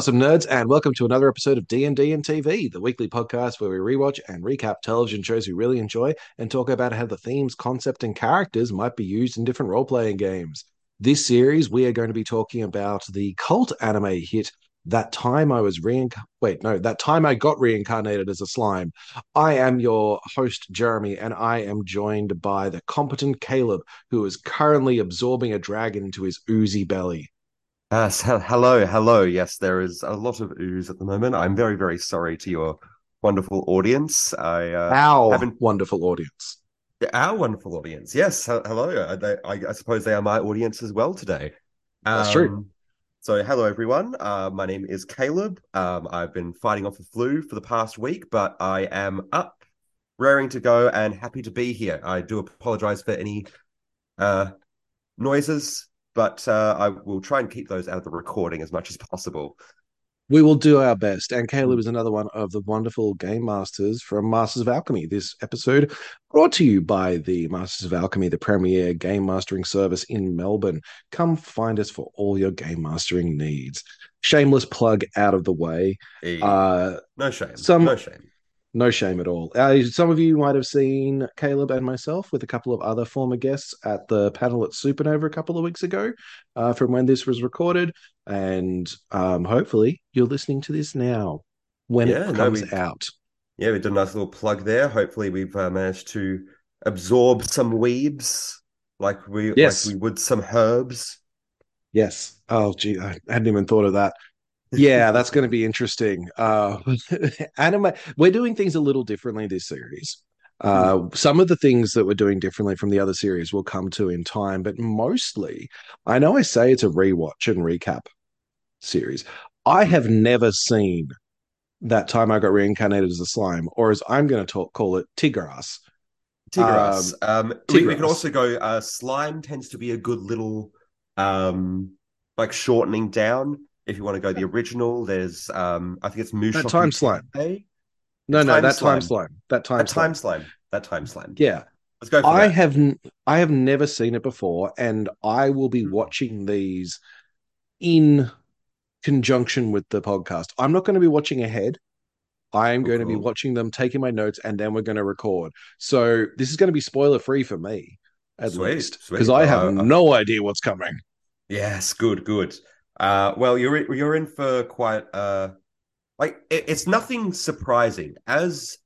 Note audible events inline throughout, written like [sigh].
Awesome nerds, and welcome to another episode of D&D and TV, the weekly podcast where we rewatch and recap television shows we really enjoy and talk about how the themes, concept, and characters might be used in different role-playing games. This series, we are going to be talking about the cult anime hit that time I was reinc wait, no, that time I got reincarnated as a slime. I am your host, Jeremy, and I am joined by the competent Caleb, who is currently absorbing a dragon into his oozy belly. Uh, so, hello, hello. Yes, there is a lot of ooze at the moment. I'm very, very sorry to your wonderful audience. I uh, Our haven't wonderful audience. our wonderful audience. Yes, hello. Uh, they, I, I suppose they are my audience as well today. That's true. Um, So, hello everyone. Uh, my name is Caleb. Um, I've been fighting off the flu for the past week, but I am up, raring to go, and happy to be here. I do apologize for any uh, noises, but uh, I will try and keep those out of the recording as much as possible. We will do our best. And Caleb is another one of the wonderful game masters from Masters of Alchemy. This episode brought to you by the Masters of Alchemy, the premier game mastering service in Melbourne. Come find us for all your game mastering needs. Shameless plug out of the way. Eh, Uh, no shame. some- No shame. No shame at all. Uh, some of you might have seen Caleb and myself with a couple of other former guests at the panel at Supernova a couple of weeks ago uh, from when this was recorded. And um, hopefully you're listening to this now when Yeah, it no, comes we- out. Yeah, we did a nice little plug there. Hopefully, we've uh, managed to absorb some weebs like we Yes. like we would some herbs. Yes. Oh, gee, I hadn't even thought of that. Yeah, that's going to be interesting. Uh, [laughs] anime. We're doing things a little differently this series. Uh, some of the things that we're doing differently from the other series we'll come to in time, but mostly, I know I say it's a rewatch and recap series. I have never seen that time I got reincarnated as a slime, or as I'm going to talk, call it Tigras. Tigras. Um, we, we Tigras. could also go. Uh, slime tends to be a good little, um, like shortening down. If you want to go the original, there's um, I think it's Mushoku time slime. Tensei. No, no, Time that slime. time slime. That time That slime. time slime. That time slime. Yeah. Let's go for I that. have n- I have never seen it before, and I will be Hmm. watching these in conjunction with the podcast. I'm not going to be watching ahead. I am Oh, going to be watching them, taking my notes, and then we're going to record. So this is going to be spoiler free for me, at Sweet, least, because I have Uh, uh, no idea what's coming. Yes, good, good. Uh, well, you're you're in for quite uh, like it, it's nothing surprising. As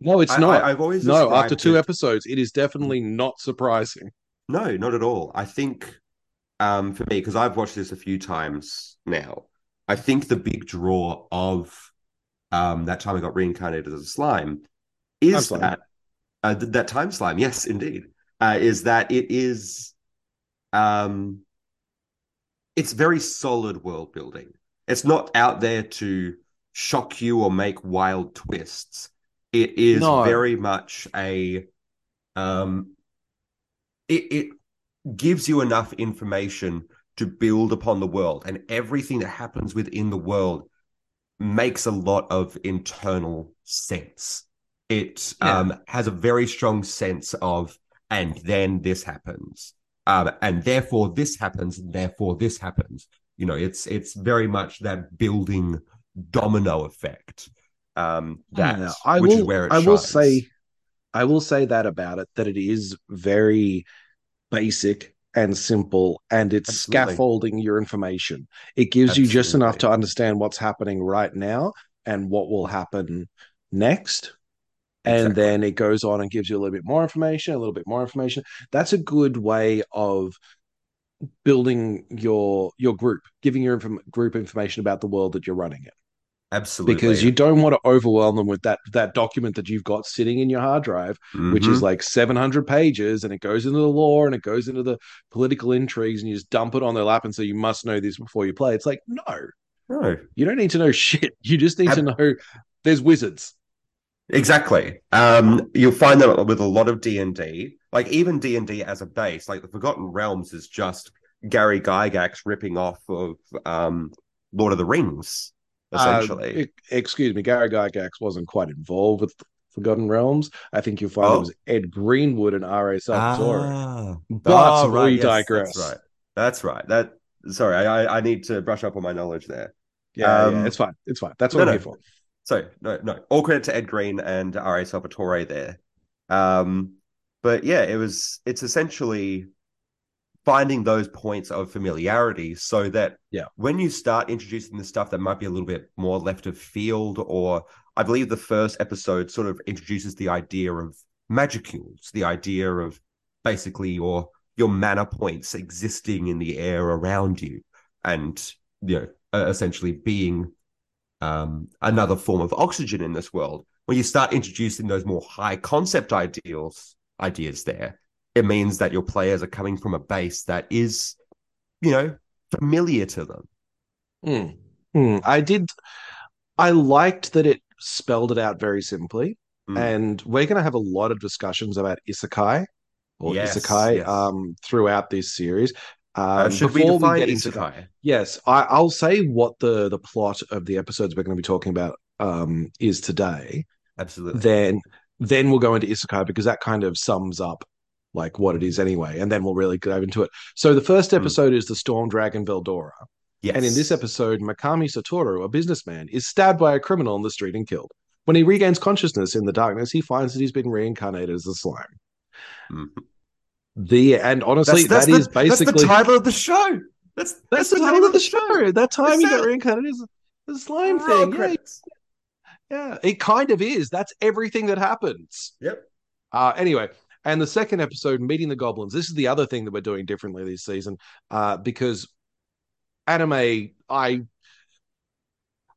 No, it's I, not. I, have always no, after two it- episodes, it is definitely not surprising. No, not at all. I think um, for me, because I've watched this a few times now, I think the big draw of um, that time I got reincarnated as a slime is slime. that uh, th- that time slime. Yes, indeed, uh, is that it is um, it's very solid world building. It's not out there to shock you or make wild twists. It is No. very much a um it, it gives you enough information to build upon the world and everything that happens within the world makes a lot of internal sense it Yeah. um has a very strong sense of and then this happens um and therefore this happens and therefore this happens you know it's it's very much that building domino effect um that Yeah, I which will. is where it I will say, I will say that about it that it is very basic and simple, and it's Absolutely. scaffolding your information. It gives you just enough to understand what's happening right now and what will happen next. And Exactly. then it goes on and gives you a little bit more information, a little bit more information. That's a good way of building your your group, giving your inform- group information about the world that you're running in. Absolutely. because you don't want to overwhelm them with that that document that you've got sitting in your hard drive which is Mhm. like 700 pages and it goes into the law and it goes into the political intrigues and you just dump it on their lap and say you must know this before you play. It's like no. No. You don't need to know [laughs] shit. You just need to know there's wizards Exactly. Um, you'll find that with a lot of D and D, like even D and D as a base, like the Forgotten Realms is just Gary Gygax ripping off of um, Lord of the Rings, essentially. Uh, excuse me gary gygax wasn't quite involved with forgotten realms i think you'll find Oh. it was ed greenwood and ra salvatore ah, but Oh, we yes, digress That's right. That's right. That sorry, I I- I need to brush up on my knowledge there. Yeah, Um, yeah, it's fine. It's fine. That's what no, I'm no. here for. So no, no. All credit to Ed Green and R.A. Salvatore there. Um, but yeah, it was. It's essentially finding those points of familiarity so that Yeah. when you start introducing the stuff that might be a little bit more left of field, or I believe the first episode sort of introduces the idea of magicules, the idea of basically your your mana points existing in the air around you, and you know, essentially being um, another form of oxygen in this world. When you start introducing those more high concept ideals, ideas there, it means that your players are coming from a base that is, you know, familiar to them. Mm. Mm. I did. I liked that it spelled it out very simply, Mm. and we're going to have a lot of discussions about isekai or Yes, isekai yes. um, throughout this series. Um, Uh, should we before define get into isekai? that- yes, I, I'll say what the the plot of the episodes we're going to be talking about um, is today. Absolutely. Then then we'll go into isekai because that kind of sums up like what it is anyway, and then we'll really dive into it. So the first Mm. episode is the Storm Dragon Veldora. yes. And in this episode, Makami Satoru, a businessman, is stabbed by a criminal in the street and killed. When he regains consciousness in the darkness, he finds that he's been reincarnated as a slime. Mhm. The and honestly, that's, that's that the, is basically that's the title of the show. That's that's the title of the show. That time you got reincarnated is the slime Roll thing. Yeah, yeah, it kind of is. That's everything that happens. Yep. Uh, anyway, and the second episode, Meeting the Goblins. This is the other thing that we're doing differently this season, uh, because anime, I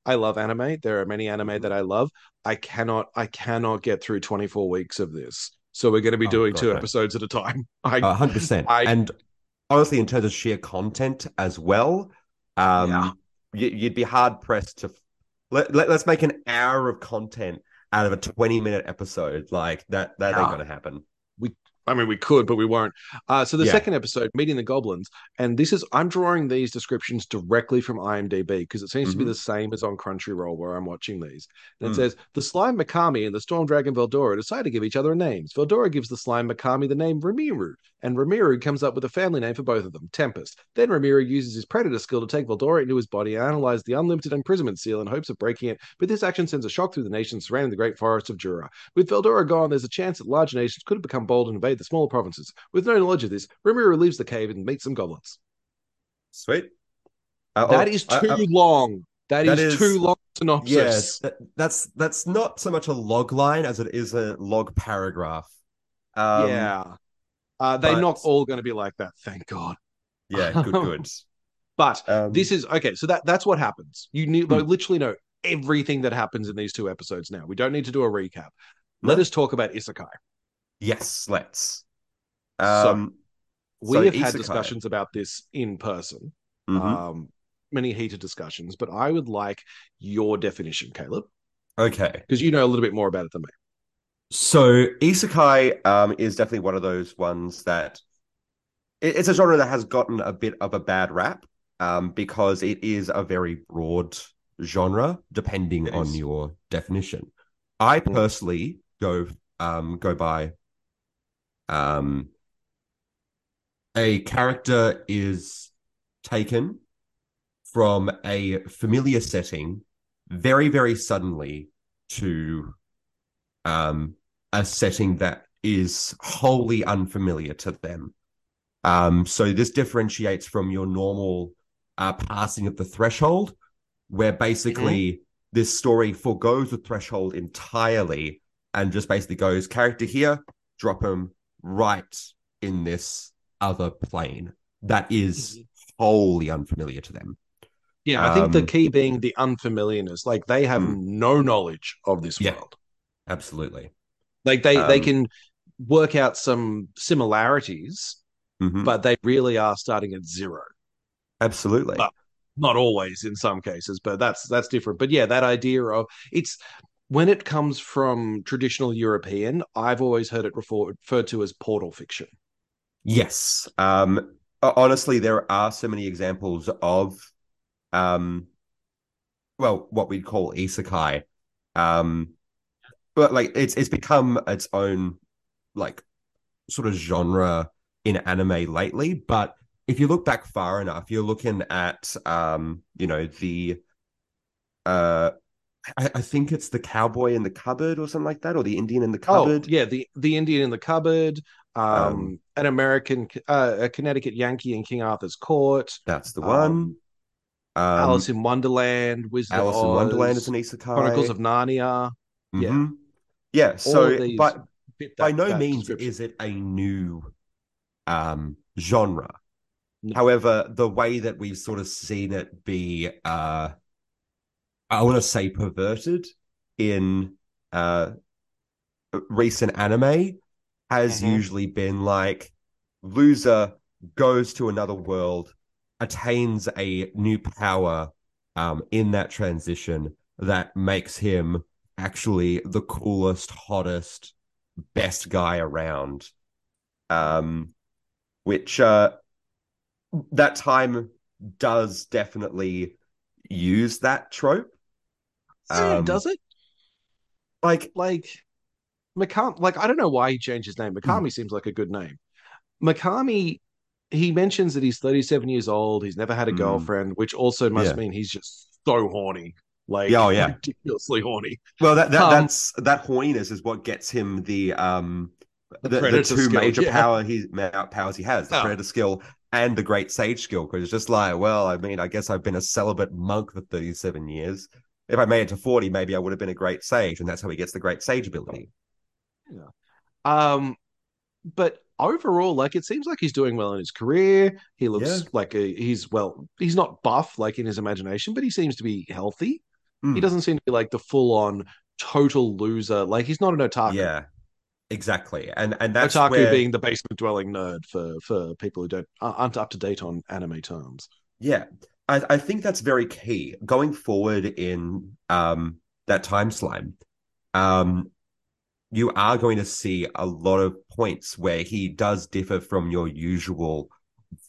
I love anime. There are many anime that I love. I cannot I cannot get through 24 weeks of this. So we're going to be Oh, doing God, two no. episodes at a time. [laughs] I A hundred percent. I- And honestly, in terms of sheer content as well, um, Yeah. you, you'd be hard pressed to let, let us make an hour of content out of a twenty minute episode. Like that, that ain't gonna happen. I mean, we could, but we won't. Uh, so the Yeah. second episode, meeting the goblins, and this is I'm drawing these descriptions directly from IMDb because it seems to be Mhm. the same as on Crunchyroll where I'm watching these. And it Mm. says the slime Makami and the storm dragon Veldora decide to give each other names. Veldora gives the slime Makami the name Ramiru, and Ramiru comes up with a family name for both of them, Tempest. Then Ramiru uses his predator skill to take Veldora into his body and analyze the unlimited imprisonment seal in hopes of breaking it. But this action sends a shock through the nation surrounding the great forest of Jura. With Veldora gone, there's a chance that large nations could have become bold and invade the smaller provinces. With no knowledge of this, Rimuru leaves the cave and meets some goblins. Sweet. Uh, that oh, is too I- long. That that is- is, too long synopsis. Yes, that, that's that's not so much a log line as it is a log paragraph. Um, yeah. Uh, they're but- not all going to be like that, thank God. yeah, good, good. But Um, this is okay. So that that's what happens. You need, Hmm. literally know everything that happens in these two episodes now. We don't need to do a recap. Let No. us talk about Isekai. Yes, let's. So, Um, We so have had discussions about this in person, mhm. um, many heated discussions, but I would like your definition, Caleb, okay. because you know a little bit more about it than me. So isekai um, is definitely one of those ones that it's a genre that has gotten a bit of a bad rap um, because it is a very broad genre depending on your definition. I Mm. personally go um, go by um, a character is taken from a familiar setting very very suddenly to um, a setting that is wholly unfamiliar to them. Um, so this differentiates from your normal uh, passing of the threshold, where basically this story forgoes the threshold entirely and just basically goes character here, drop him right in this other plane that is wholly unfamiliar to them. Yeah, I think the Um, key being the unfamiliarness. Like they have Mm. no knowledge of this Yeah. world. Absolutely. Like they they Um, can work out some similarities, Mhm. but they really are starting at zero. Absolutely. But- Not always in some cases, but that's that's different. But yeah, that idea of it's when it comes from traditional European, I've always heard it refer, referred to as portal fiction. Yes. Um, honestly, there are so many examples of, um, well, what we'd call isekai. Um, but like it's it's become its own like sort of genre in anime lately. But if you look back far enough, you're looking at um, you know, the uh I, I think it's the cowboy in the cupboard or something like that, or the Indian in the Oh, cupboard. yeah, the the Indian in the cupboard, Um, um, an American, uh, a Connecticut Yankee in King Arthur's court, that's the one. um, Um, Alice in Wonderland, Wizard of Alice in Wonderland is Oz, an Chronicles of Narnia. Yeah, hmm Yeah, of so but fit by no means is it a new um genre. No. However, the way that we've sort of seen it be uh I want to say perverted in uh recent anime has Mhm. usually been like loser goes to another world, attains a new power um in that transition that makes him actually the coolest, hottest, best guy around. Um which uh that time does definitely use that trope. Um, does it? Like, Like Mikami, like I don't know why he changed his name. Hmm. Mikami seems like a good name. Mikami, he mentions that he's 37 years old. He's never had a Hmm. girlfriend, which also must Yeah. mean he's just so horny, like oh, yeah. ridiculously horny. well, that, that Um, that's that horniness is what gets him the um The the, the, two skill, major yeah. power he powers he has, the Oh. predator skill and the great sage skill. Because it's just like, well, I mean, I guess I've been a celibate monk for 37 years. If I made it to 40, maybe I would have been a great sage, and that's how he gets the great sage ability. Yeah. Um, but overall, like it seems like he's doing well in his career. He looks Yeah. like a, he's well, he's not buff like in his imagination, but he seems to be healthy. He Hmm. doesn't seem to be like the full on total loser. Like he's not an otaku. Yeah, exactly. And and that's otaku where being the basement dwelling nerd for for people who don't aren't up to date on anime terms. Yeah, I, I think that's very key going forward in um, that time slime. Um, you are going to see a lot of points where he does differ from your usual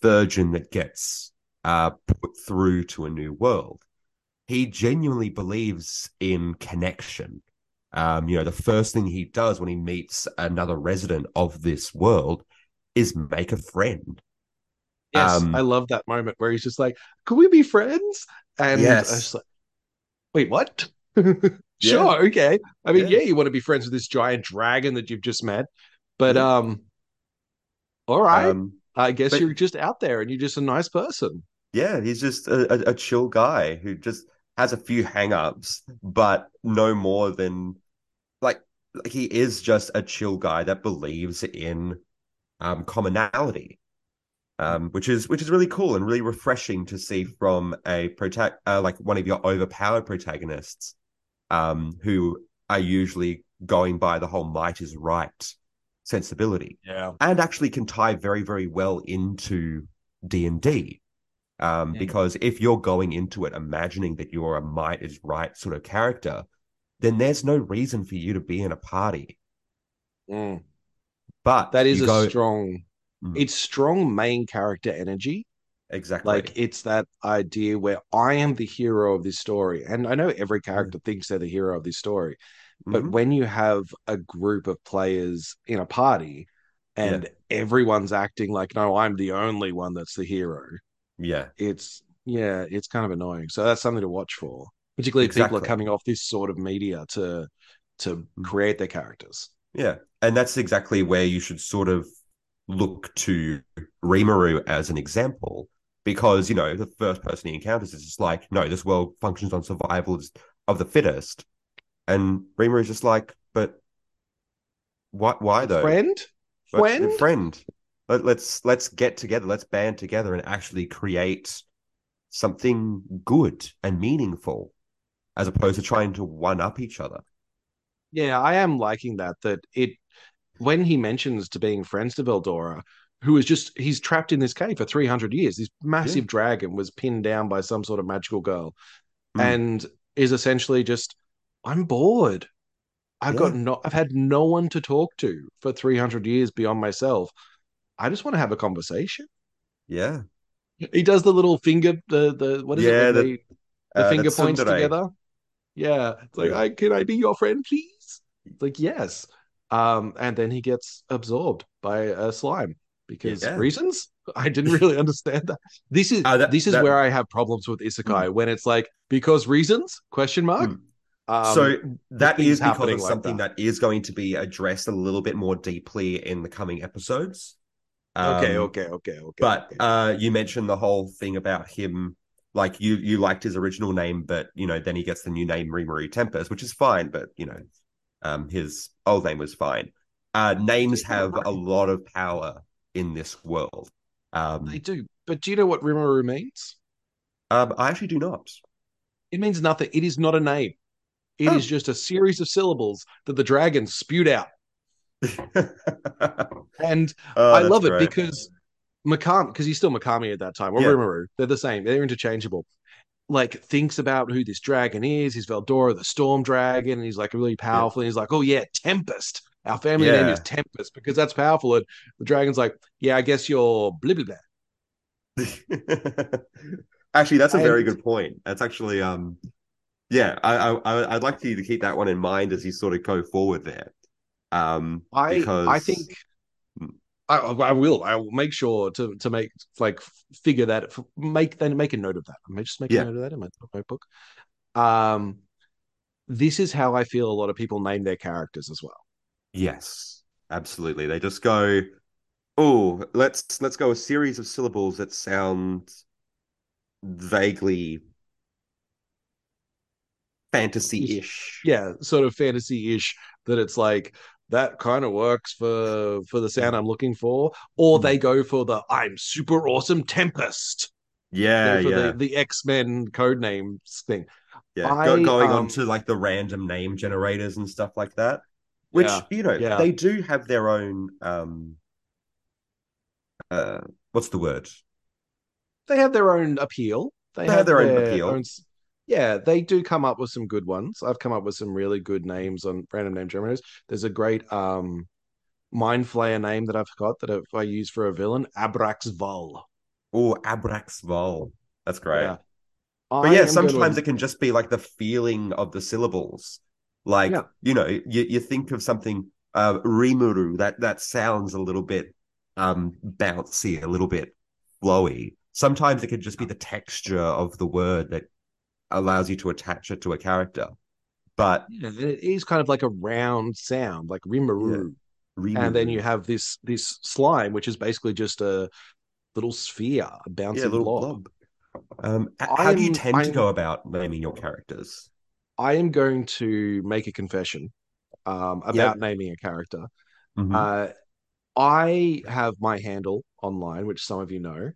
virgin that gets uh, put through to a new world. He genuinely believes in connection. Um, you know, the first thing he does when he meets another resident of this world is make a friend. Yes, Um, I love that moment where he's just like, "Could we be friends?" And Yes. I was like, "Wait, what?" [laughs] sure, okay. I mean, Yeah. yeah. you want to be friends with this giant dragon that you've just met, but Yeah. um, all right. Um, I guess but- you're just out there and you're just a nice person. Yeah, he's just a, a, a chill guy who just has a few hang-ups, but no more than like like he is just a chill guy that believes in um commonality. Um, which is which is really cool and really refreshing to see from a protag uh, like one of your overpowered protagonists, um, who are usually going by the whole might is right sensibility Yeah. and actually can tie very very well into d&d um, because if you're going into it imagining that you're a might is right sort of character then there's no reason for you to be in a party but That is a go strong. Mm. It's strong main character energy. exactly Like it's that idea where I am the hero of this story, and I know every character thinks they're the hero of this story. But Mhm. when you have a group of players in a party and everyone's acting like, no, I'm the only one that's the hero, yeah it's yeah, it's kind of annoying. So that's something to watch for, particularly if people are coming off this sort of media to to Mm. create their characters. Yeah, and that's exactly where you should sort of look to Rimuru as an example, because you know the first person he encounters is just like, no, this world functions on survival of the fittest, and Rimuru is just like, but why? Why though? Friend, But- friend, friend. Let, let's let's get together. Let's band together and actually create something good and meaningful, as opposed to trying to one up each other. Yeah, I am liking that. That it when he mentions to being friends to Veldora, who is just he's trapped in this cave for 300 years. This massive dragon was pinned down by some sort of magical girl Mm. and is essentially just I'm bored. I've got no I've had no one to talk to for 300 years beyond myself. I just want to have a conversation. Yeah, He does the little finger the the what is Yeah, it the- they the Uh, finger points together. Yeah, it's like, Yeah. I can I be your friend, please? It's like yes. Um, and then he gets absorbed by a slime. because Yeah. reasons I didn't really [laughs] understand that. This is Uh, that- this is that- where I have problems with isekai when it's like because reasons question mark. Hmm. Um, so that is because of like something that. that is going to be addressed a little bit more deeply in the coming episodes. okay, Um, okay, okay, okay. But okay. uh, you mentioned the whole thing about him, like you you liked his original name, but you know then he gets the new name Rimuru Tempest, which is fine. But you know, um, his old name was fine. Uh, names have a lot of power in this world. Um, they do. But do you know what Rimuru means? um, I actually do not. It means nothing. It is not a name. It is Oh. just a series of syllables that the dragon spewed out. [laughs] And Oh, I love it great. because Makami, because he's still Makami at that time, or Yeah. Rimuru, they're the same. They're interchangeable. Like thinks about who this dragon is. He's Veldora, the Storm Dragon, and he's like really powerful. And he's like, oh yeah, Tempest. Our family name is Tempest because that's powerful. And the dragon's like, yeah, I guess you're blah blah blah. [laughs] actually, that's a very And- good point. That's actually, um, yeah, I, I, I- I'd like you to keep that one in mind as you sort of go forward there. Um, I because I think I, I will. I will make sure to to make like figure that make then make a note of that. I may just make Yeah. a note of that in my notebook. Um, this is how I feel a lot of people name their characters as well. yes, absolutely. They just go, oh, let's let's go a series of syllables that sound vaguely fantasy-ish. Yeah, sort of fantasy-ish that it's like that kind of works for for the sound I'm looking for, or Mm. they go for the I'm super awesome Tempest. yeah, for yeah. the, the X-Men code names thing. Yeah, I, go, going um, on to like the random name generators and stuff like that, which Yeah, you know yeah. they do have their own. um uh What's the word? They have their own appeal. They, They have their own appeal. s- yeah, they do come up with some good ones. I've come up with some really good names on random name generators. There's a great um mind flayer name that I've got that if I use for a villain, Abrax Vol. Oh, Abraxval. That's great. Yeah. But I yeah, sometimes it can just be like the feeling of the syllables. Like Yeah. you know, you, you think of something uh Rimuru that that sounds a little bit um bouncy, a little bit flowy. Sometimes it can just be the texture of the word that allows you to attach it to a character. But Yeah, it is kind of like a round sound, like Rimuru. Rimuru, And then you have this this slime, which is basically just a little sphere, a bouncing yeah, blob. blob. Um, how do you I'm- tend to go about naming your characters? I am going to make a confession um, about Yep. naming a character. Mhm. Uh, I have my handle online, which some of you know,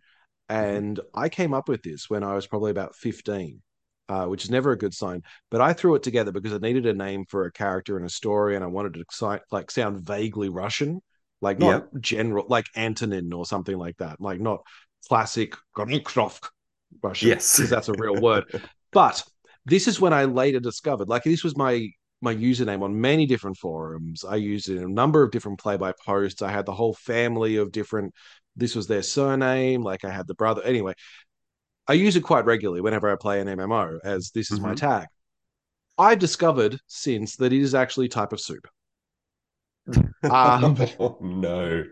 and I came up with this when I was probably about 15, uh, which is never a good sign. But I threw it together because I needed a name for a character in a story, and I wanted to si- like sound vaguely Russian, like not general, like Antonin or something like that, like not classic Gornikov Russian, Yes. because that's a real word. But this is when I later discovered, like this was my my username on many different forums. I used it in a number of different play by posts. I had the whole family of different. This was their surname. Like I had the brother. Anyway, I use it quite regularly whenever I play an MMO, as this is my Mhm. tag. I've discovered since that it is actually type of soup, [laughs] Um, oh, no.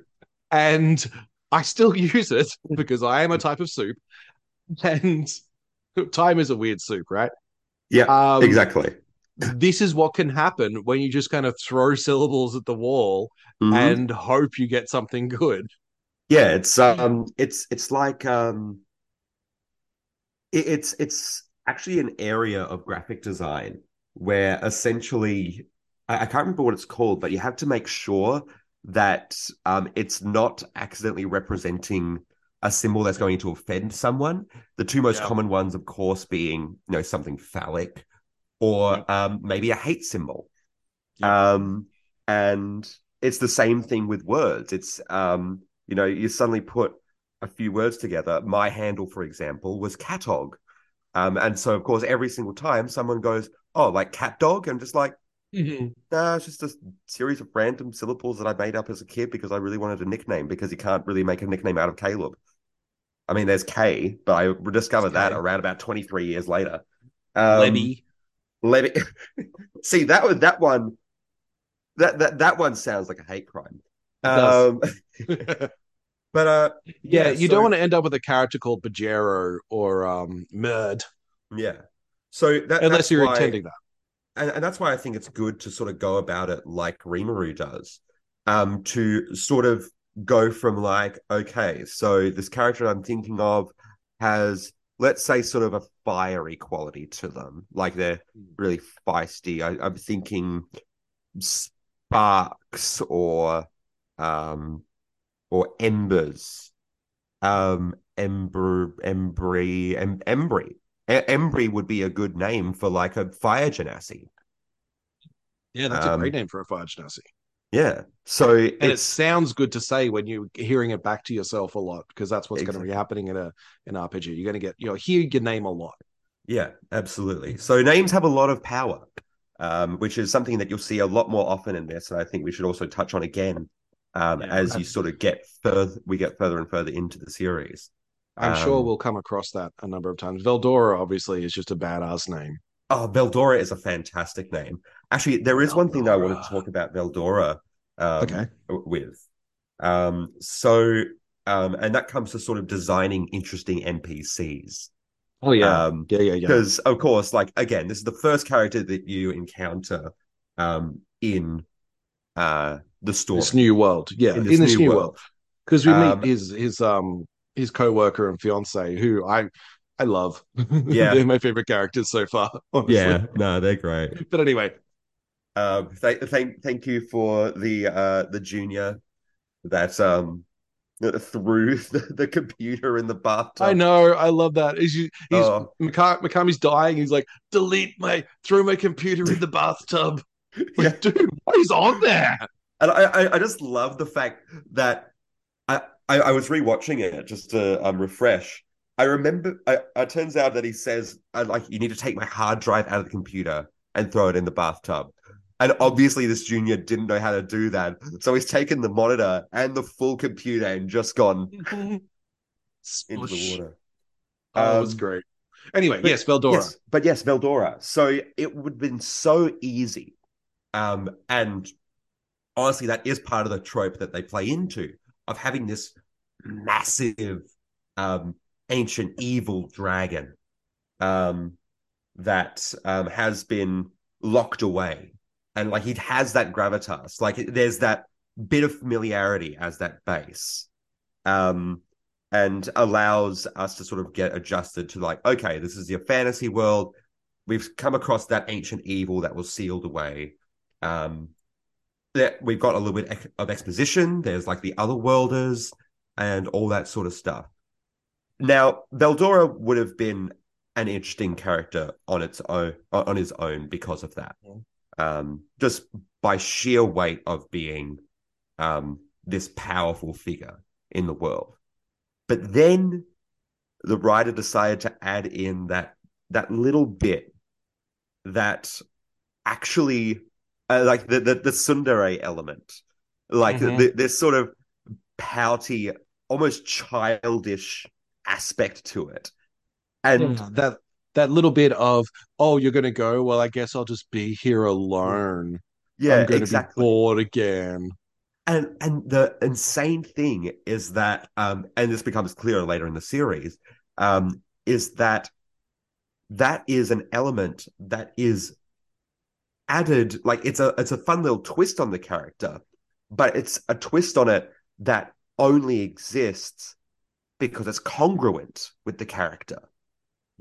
and I still [laughs] use it because I am a type of soup, and [laughs] time is a weird soup, right? Yeah, Um, exactly. this is what can happen when you just kind of throw syllables at the wall Mhm. and hope you get something good. Yeah, it's um, it's it's like um, it's it's actually an area of graphic design where essentially I, I can't remember what it's called, but you have to make sure that um, it's not accidentally representing a symbol that's going to offend someone. The two most Yeah. common ones, of course, being you know something phallic or um, maybe a hate symbol. Um, and it's the same thing with words. It's um, you know, you suddenly put a few words together. My handle, for example, was catog. Um, and so of course, every single time someone goes, Oh, like cat dog, I'm just like, nah, it's just a series of random syllables that I made up as a kid because I really wanted a nickname because you can't really make a nickname out of Caleb. I mean, there's K, but I discovered that around about 23 years later. Um, Lebby. Levy. [laughs] See that one. That one. That that that one sounds like a hate crime. Um, [laughs] But uh, Yeah, yeah, you so, don't want to end up with a character called Bajero or um Murd, yeah. So that, unless you're why, intending that. and, and that's why I think it's good to sort of go about it like Rimuru does, um, to sort of go from like, okay, so this character I'm thinking of has, let's say, sort of a fiery quality to them, like they're really feisty. I, I'm thinking sparks or um or embers, um, ember, embry, em, embry. E- Embry would be a good name for like a fire genasi. Yeah, that's a Um, great name for a fire genasi. Yeah. So And it sounds good to say when you're hearing it back to yourself a lot, because that's what's going to be happening in a an RPG. You're going to get you'll hear your name a lot. yeah, absolutely. So names have a lot of power, um, which is something that you'll see a lot more often in this, and I think we should also touch on again um, Yeah, as you sort of get further, we get further and further into the series. I'm sure Um, we'll come across that a number of times. Veldora obviously is just a badass name. Oh, Veldora is a fantastic name. Actually, there is one thing that I wanted to talk about Veldora um, Okay. with. Um, so, um, and that comes to sort of designing interesting NPCs. Oh yeah, Um, yeah, yeah, yeah. because of course, like again, this is the first character that you encounter um, in uh, the story. This new world, yeah, In in this this, new new world. world, because we Um, meet his his um his co-worker and fiance, who I I love. [laughs] Yeah. they're my favorite characters so far. [laughs] Honestly. no, they're great. but anyway, Um, th- thank thank you for the uh, the junior that um threw [laughs] the, the computer in the bathtub. I know, I love that. He's he's Oh. Mika- Mikami's dying. He's like, delete my throw my computer in the bathtub. Yeah. Like, dude, what is on there? And I, I, I just love the fact that I, I, I was rewatching it just to um, refresh. I remember. I, it turns out that he says, I, "Like you need to take my hard drive out of the computer and throw it in the bathtub." And obviously, this junior didn't know how to do that, so he's taken the monitor and the full computer and just gone [laughs] into the water. Oh, it was Um, great. Anyway, but- yes, Veldora. Yes, but yes, Veldora. So it would have been so easy. Um, and honestly, that is part of the trope that they play into of having this massive um ancient evil dragon um that um has been locked away. And like it has that gravitas. Like there's that bit of familiarity as that base. Um and allows us to sort of get adjusted to like, okay, this is your fantasy world. We've come across that ancient evil that was sealed away. Um, that we've got a little bit of exposition. There's like the other worlders and all that sort of stuff. Now, Veldora would have been an interesting character on its own, on his own, because of that. Um, just by sheer weight of being um, this powerful figure in the world. But then the writer decided to add in that that little bit that actually uh, like the, the the tsundere element, like Mhm. the, this sort of pouty, almost childish aspect to it, and Yeah, that that little bit of oh you're gonna go? Well i guess i'll just be here alone. Yeah, exactly. bored again. And and the insane thing is that um and this becomes clearer later in the series um is that that is an element that is added like it's a it's a fun little twist on the character but it's a twist on it that only exists because it's congruent with the character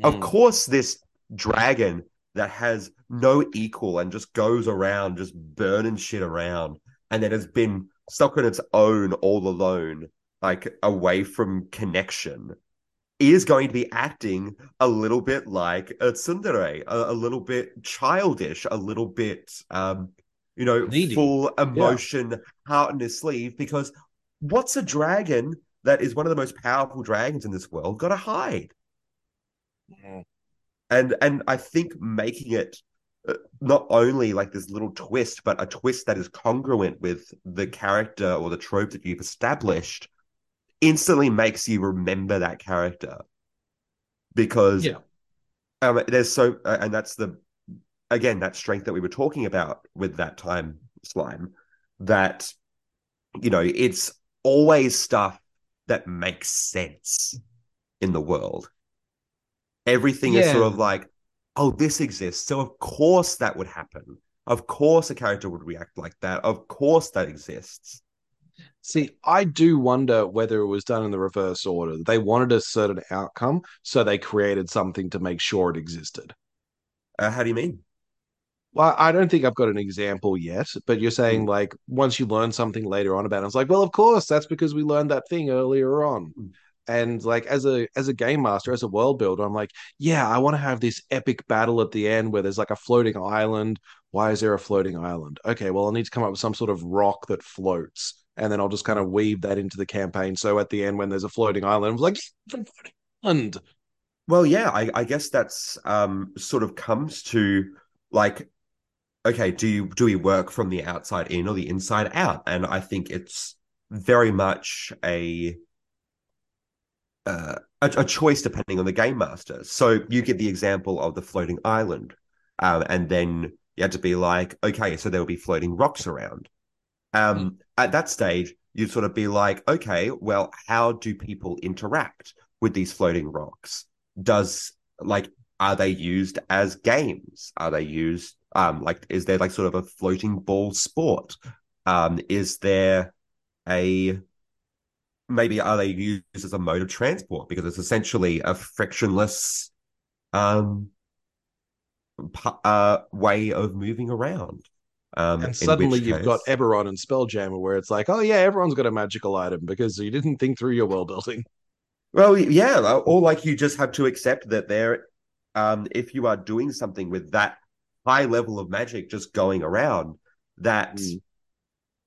of Mm. course this dragon that has no equal and just goes around just burning shit around and that has been stuck on its own all alone like away from connection is going to be acting a little bit like a tsundere a, a little bit childish a little bit um you know Needy. full emotion heart in his sleeve because what's a dragon that is one of the most powerful dragons in this world got to hide Mm. and and I think making it uh, not only like this little twist, but a twist that is congruent with the character or the trope that you've established, instantly makes you remember that character because yeah um, there's so uh, and that's the again that strength that we were talking about with that time slime that you know it's always stuff that makes sense in the world. Everything is sort of like, oh, this exists. So of course that would happen. Of course a character would react like that. Of course that exists. See, I do wonder whether it was done in the reverse order. They wanted a certain outcome, so they created something to make sure it existed. Uh, how do you mean? Well, I don't think I've got an example yet, but you're saying Mm. like once you learn something later on about it, it's like, well, of course, that's because we learned that thing earlier on. Mm. And like as a as a game master, as a world builder, I'm like, yeah, I want to have this epic battle at the end where there's like a floating island. Why is there a floating island? Okay, well, I need to come up with some sort of rock that floats, and then I'll just kind of weave that into the campaign. So at the end, when there's a floating island, I'm like, "Yeah, floating island. Well, yeah, I, I guess that's um sort of comes to like, okay, do you do we work from the outside in or the inside out? And I think it's very much a uh, a, a choice depending on the game master. So you get the example of the floating island, um, and then you had to be like, okay, so there will be floating rocks around. Um, At that stage, you'd sort of be like, okay, well, how do people interact with these floating rocks? Does like are they used as games? Are they used um like is there like sort of a floating ball sport? Um, is there a maybe are they used as a mode of transport because it's essentially a frictionless um uh way of moving around um And suddenly you've got Eberron and Spelljammer, where it's like, oh yeah, everyone's got a magical item because you didn't think through your world building. [laughs] well yeah or like you just have to accept that there um if you are doing something with that high level of magic just going around that Mm.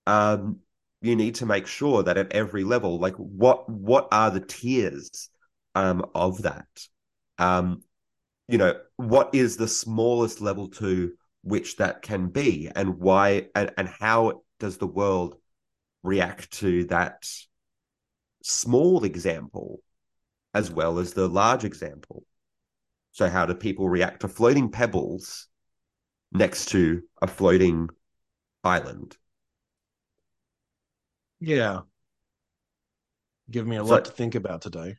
um you need to make sure that at every level like what what are the tiers um of that um you know what is the smallest level to which that can be and why and, and how does the world react to that small example as well as the large example so how do people react to floating pebbles next to a floating island Yeah. Give me a So- lot to think about today.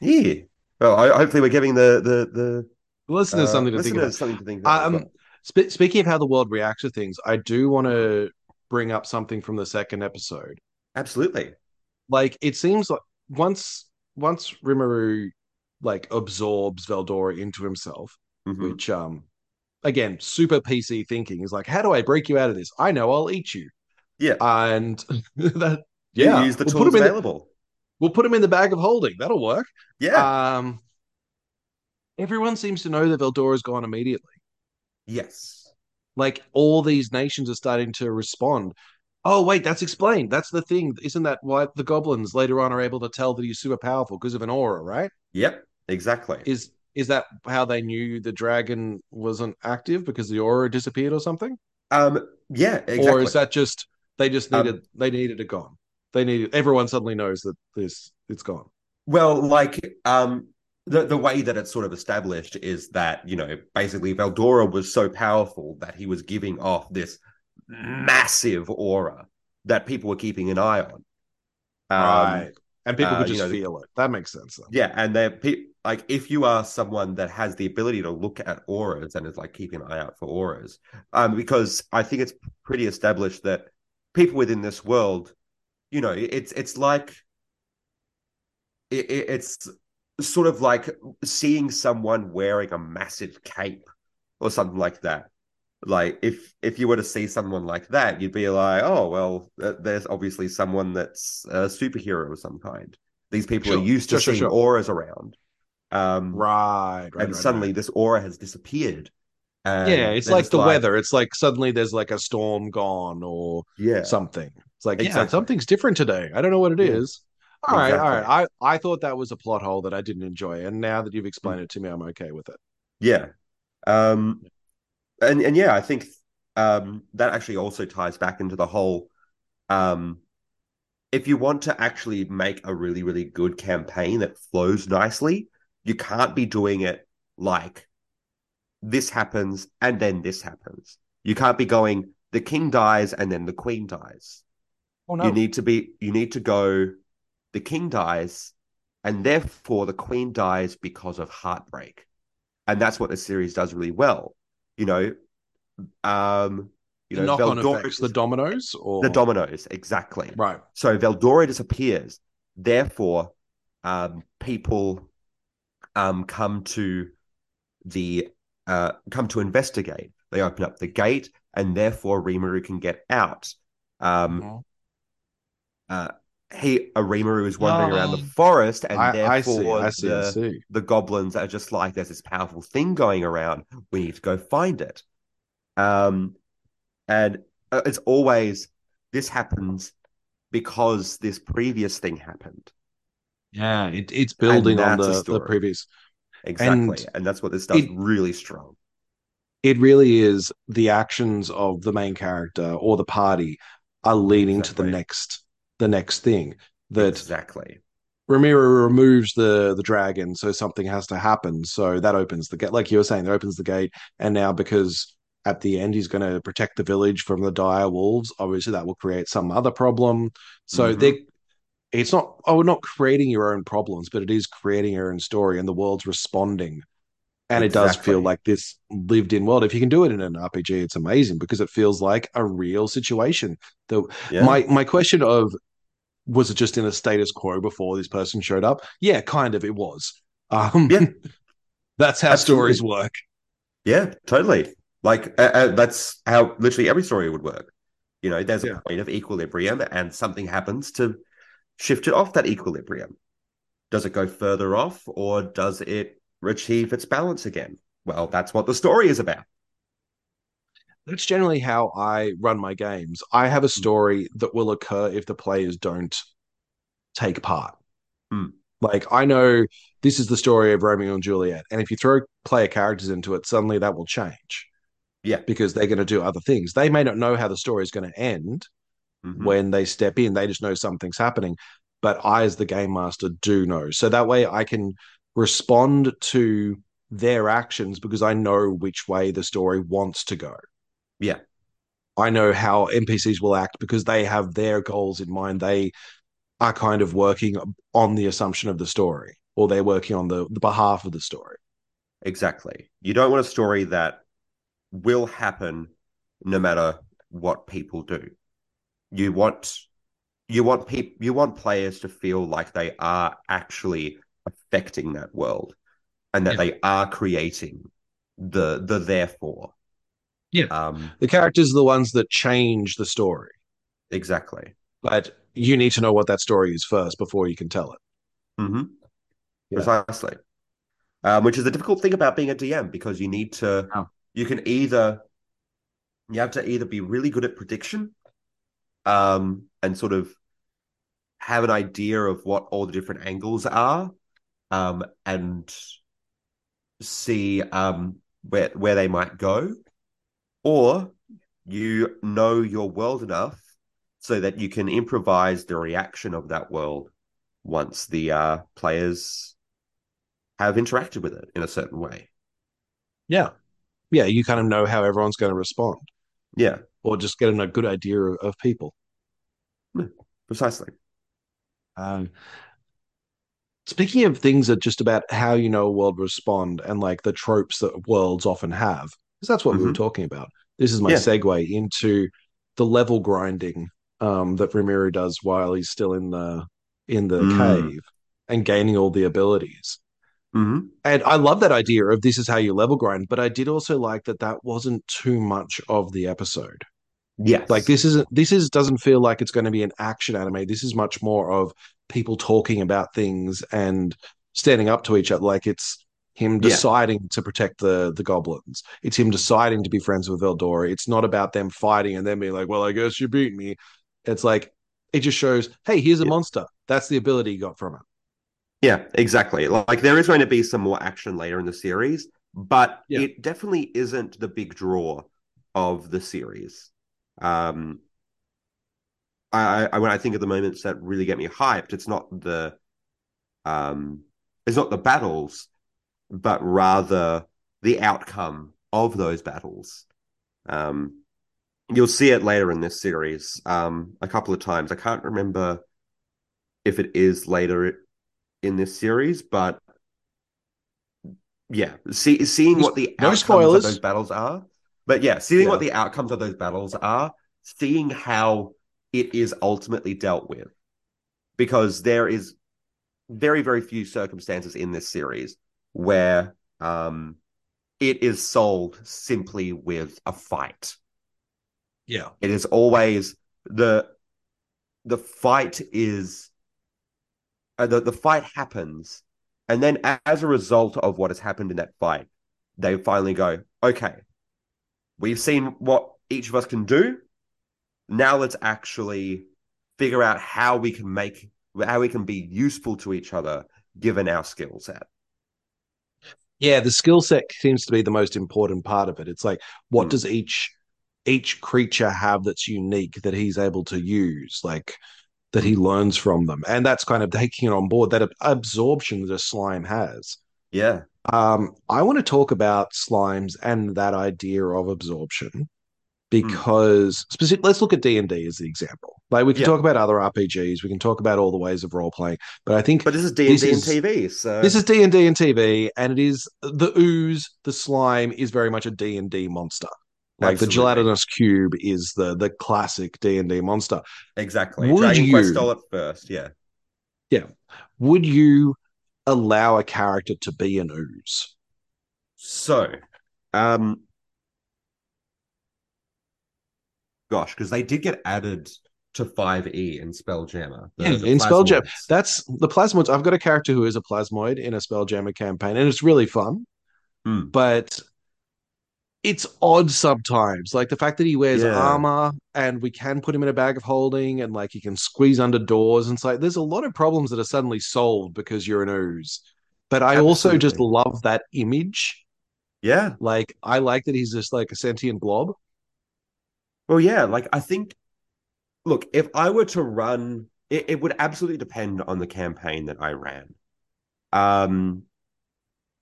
Yeah. Well, I, hopefully we're giving the the the Listeners, uh, something to think about. something to think about. Um, spe- speaking of how the world reacts to things, I do want to bring up something from the second episode. Absolutely. Like, it seems like once once Rimuru like absorbs Veldora into himself, Mhm. which um again super PC thinking is like, how do I break you out of this? I know, I'll eat you. Yeah. And [laughs] that You yeah, use the we'll tools put him the, available. we'll put him in the bag of holding. That'll work. yeah. Um, everyone seems to know that Veldora's gone immediately. Yes. Like all these nations are starting to respond. Oh wait, that's explained. That's the thing. Isn't that why the goblins later on are able to tell that he's super powerful because of an aura, right? Yep. Exactly. Is is that how they knew the dragon wasn't active because the aura disappeared or something? um. Yeah. Exactly. Or is that just they just Um, needed they needed it gone? They needed everyone suddenly knows that this it's gone. Well, like um the the way that it's sort of established is that, you know, basically Veldora was so powerful that he was giving off this massive aura that people were keeping an eye on. Um, right. And people uh, could you just know, feel it. That makes sense. Then. Yeah, and they're pe- like if you are someone that has the ability to look at auras and is like keeping an eye out for auras, um, because I think it's pretty established that people within this world, you know, it's it's like it- it's sort of like seeing someone wearing a massive cape or something like that. Like if if you were to see someone like that, you'd be like, oh well, th- there's obviously someone that's a superhero of some kind. These people Sure, are used to sure, seeing sure. auras around. Um, Right. Right. and right, suddenly right. this aura has disappeared. Yeah, it's like the weather. It's like suddenly there's like a storm gone or Yeah. something. It's like, yeah, something's different today. I don't know what it Yeah. is. All right, all Exactly. right. I, I thought that was a plot hole that I didn't enjoy. And now that you've explained it to me, I'm okay with it. Yeah. Um and and yeah, I think um that actually also ties back into the whole um if you want to actually make a really really good campaign that flows nicely, you can't be doing it like this happens and then this happens. You can't be going the king dies and then the queen dies. Oh no. You need to be you need to go the king dies, and therefore the queen dies because of heartbreak. And that's what the series does really well. You know, um, you the know, Veldora effects, the dominoes, or the dominoes, exactly. right? So Veldora disappears. Therefore, um, people um, come to the uh, come to investigate. They open up the gate, and therefore Rimuru can get out. Um, Mhm. uh, he Arimaru is wandering around the Oh. forest, and I, I see, therefore I see, the, I see. the goblins are just like, "There's this powerful thing going around. We need to go find it." Um, and uh, it's always this happens because this previous thing happened. Yeah, it, it's building on the, the previous. Exactly, And and, that's what this does it- really strong. It really is the actions of the main character or the party are leading to the next the next thing. That exactly, Rimuru removes the the dragon, so something has to happen. So that opens the gate, like you were saying, that opens the gate. And now because at the end he's going to protect the village from the dire wolves, obviously that will create some other problem. So Mhm. they, it's not oh, not creating your own problems, but it is creating your own story, and the world's responding. And it does feel like this lived in world. If you can do it in an RPG, it's amazing because it feels like a real situation. The yeah, my my question of was it just in a status quo before this person showed up? Yeah, kind of. It was. Um, Yeah. [laughs] that's how Absolutely. stories work. yeah, totally. Like uh, uh, that's how literally every story would work. You know, there's a Yeah. point of equilibrium, and something happens to shift it off that equilibrium. Does it go further off, or does it achieve its balance again? Well, that's what the story is about. That's generally how I run my games. I have a story that will occur if the players don't take part. Hmm. Like I know this is the story of Romeo and Juliet, and if you throw player characters into it, suddenly that will change Yeah. because they're going to do other things. They may not know how the story is going to end, Mhm. when they step in. They just know something's happening. But I, as the game master, do know. So that way I can respond to their actions because I know which way the story wants to go. Yeah. I know how NPCs will act because they have their goals in mind. They are kind of working on the assumption of the story, or they're working on the, the behalf of the story. Exactly. You don't want a story that will happen no matter what people do. You want you want people you want players to feel like they are actually affecting that world and that Yeah. they are creating the the therefore. Yeah. Um The characters are the ones that change the story, exactly. but you need to know what that story is first before you can tell it. hmm Yeah. Precisely. Um, which is the difficult thing about being a DM because you need to Oh. you can either you have to either be really good at prediction um and sort of have an idea of what all the different angles are um and see um where where they might go or you know your world enough so that you can improvise the reaction of that world once the uh players have interacted with it in a certain way Yeah. Yeah, you kind of know how everyone's going to respond yeah or just getting a good idea of, of people. precisely Um, speaking of things that just about how you know a world respond and like the tropes that worlds often have, because that's what we were Mhm. talking about. This is my Yeah. segue into the level grinding um, that Rimuru does while he's still in the in the Mm. cave and gaining all the abilities. hmm And I love that idea of this is how you level grind, but I did also like that that wasn't too much of the episode. yes Like this isn't this is doesn't feel like it's going to be an action anime. This is much more of people talking about things and standing up to each other. Like it's him Yeah. deciding to protect the the goblins. It's him deciding to be friends with Veldora. It's not about them fighting and then being like, "Well, I guess you beat me." It's like it just shows, "Hey, here's a Yeah. monster. That's the ability you got from it." Yeah, exactly. Like there is going to be some more action later in the series, but Yeah. it definitely isn't the big draw of the series. Um, I, I when I think of the moments that really get me hyped, it's not the um, it's not the battles, but rather the outcome of those battles. Um, you'll see it later in this series um, a couple of times. I can't remember if it is later in this series, but yeah, see, seeing what the No outcomes spoilers. of those battles are. But yeah, seeing Yeah. what the outcomes of those battles are, seeing how it is ultimately dealt with. Because there is very, very few circumstances in this series where um it is sold simply with a fight. Yeah. It is always the the fight is uh, the the fight happens, and then as a result of what has happened in that fight, they finally go, okay, we've seen what each of us can do. Now let's actually figure out how we can make how we can be useful to each other given our skill set. Yeah, the skill set seems to be the most important part of it. It's like what Hmm. does each each creature have that's unique that he's able to use, like that he learns from them. And that's kind of taking it on board that absorption that a slime has. Yeah. Um, I want to talk about slimes and that idea of absorption because specific, let's look at D&D as the example. Like we can Yeah. talk about other RPGs, we can talk about all the ways of role playing, but I think But this is D and This D and is- TV, so this is D&D and TV and it is the ooze, the slime is very much a D&D monster. Like the gelatinous cube is the the classic D&D monster. exactly. Would Dragon Quest you- stole it first. Yeah. Yeah. Would you allow a character to be an ooze? So, um, gosh, because they did get added to 5e in Spelljammer. the- Yeah, the in Spelljammer. That's the plasmoids. I've got a character who is a plasmoid in a Spelljammer campaign, and it's really fun. Hmm. But it's odd sometimes. Like the fact that he wears Yeah. armor and we can put him in a bag of holding and like he can squeeze under doors. And it's like there's a lot of problems that are suddenly solved because you're an ooze. But I also just love that image. Yeah. Like I like that he's just like a sentient blob. Well, yeah. Like, I think, look, if I were to run, it, it would absolutely depend on the campaign that I ran. Um,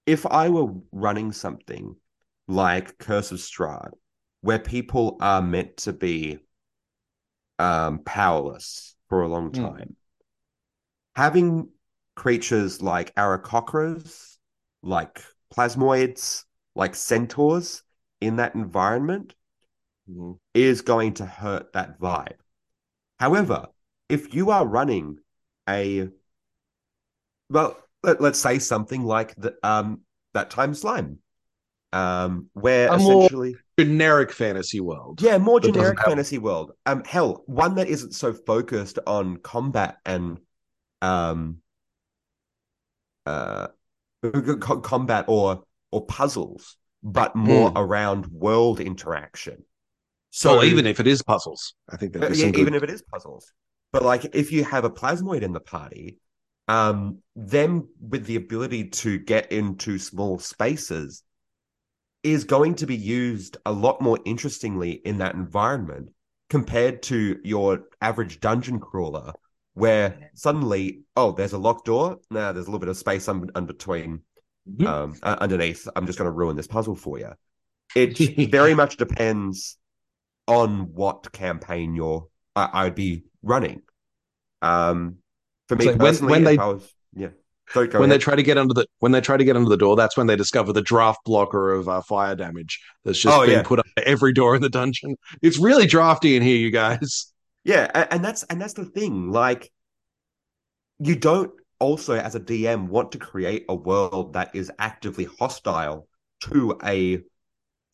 if I were running something like Curse of Strahd, where people are meant to be um, powerless for a long Hmm. time, having creatures like Aarakocras, like plasmoids, like centaurs in that environment is going to hurt that vibe. However, if you are running a well, let, us say something like the um that time slime, um, where A more- essentially Generic fantasy world. yeah, more generic fantasy world. Um, hell, one that isn't so focused on combat and um uh co- combat or or puzzles, but more Hmm. around world interaction. So So even if it is puzzles, I think Uh, that'd yeah, good. even if it is puzzles. But like if you have a plasmoid in the party, um, them with the ability to get into small spaces is going to be used a lot more interestingly in that environment compared to your average dungeon crawler, where suddenly, oh, there's a locked door. Now there's a little bit of space un- in between Mhm. um, uh, underneath. I'm just going to ruin this puzzle for you. It very [laughs] much depends on what campaign you're. I, I'd be running. Um, for me So when- personally, when they- I was, yeah. When they try to get under the when they try to get under the door, that's when they discover the draft blocker of uh, fire damage that's just Oh, been yeah. put up every door in the dungeon. It's really drafty in here, you guys. Yeah, a- and that's and that's the thing. Like, you don't also, as a DM, want to create a world that is actively hostile to a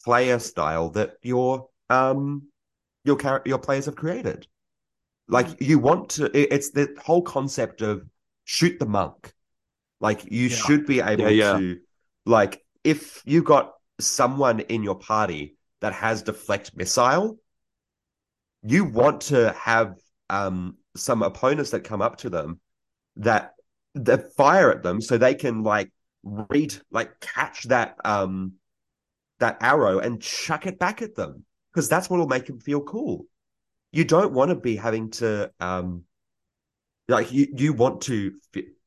player style that your um your char- your players have created. Like, you want to. it- It's the whole concept of shoot the monk. Like, you Yeah. should be able Yeah, yeah. to, like, if you got someone in your party that has deflect missile, you want to have um some opponents that come up to them that that fire at them so they can like read like catch that um that arrow and chuck it back at them because that's what will make them feel cool you don't want to be having to um like you you want to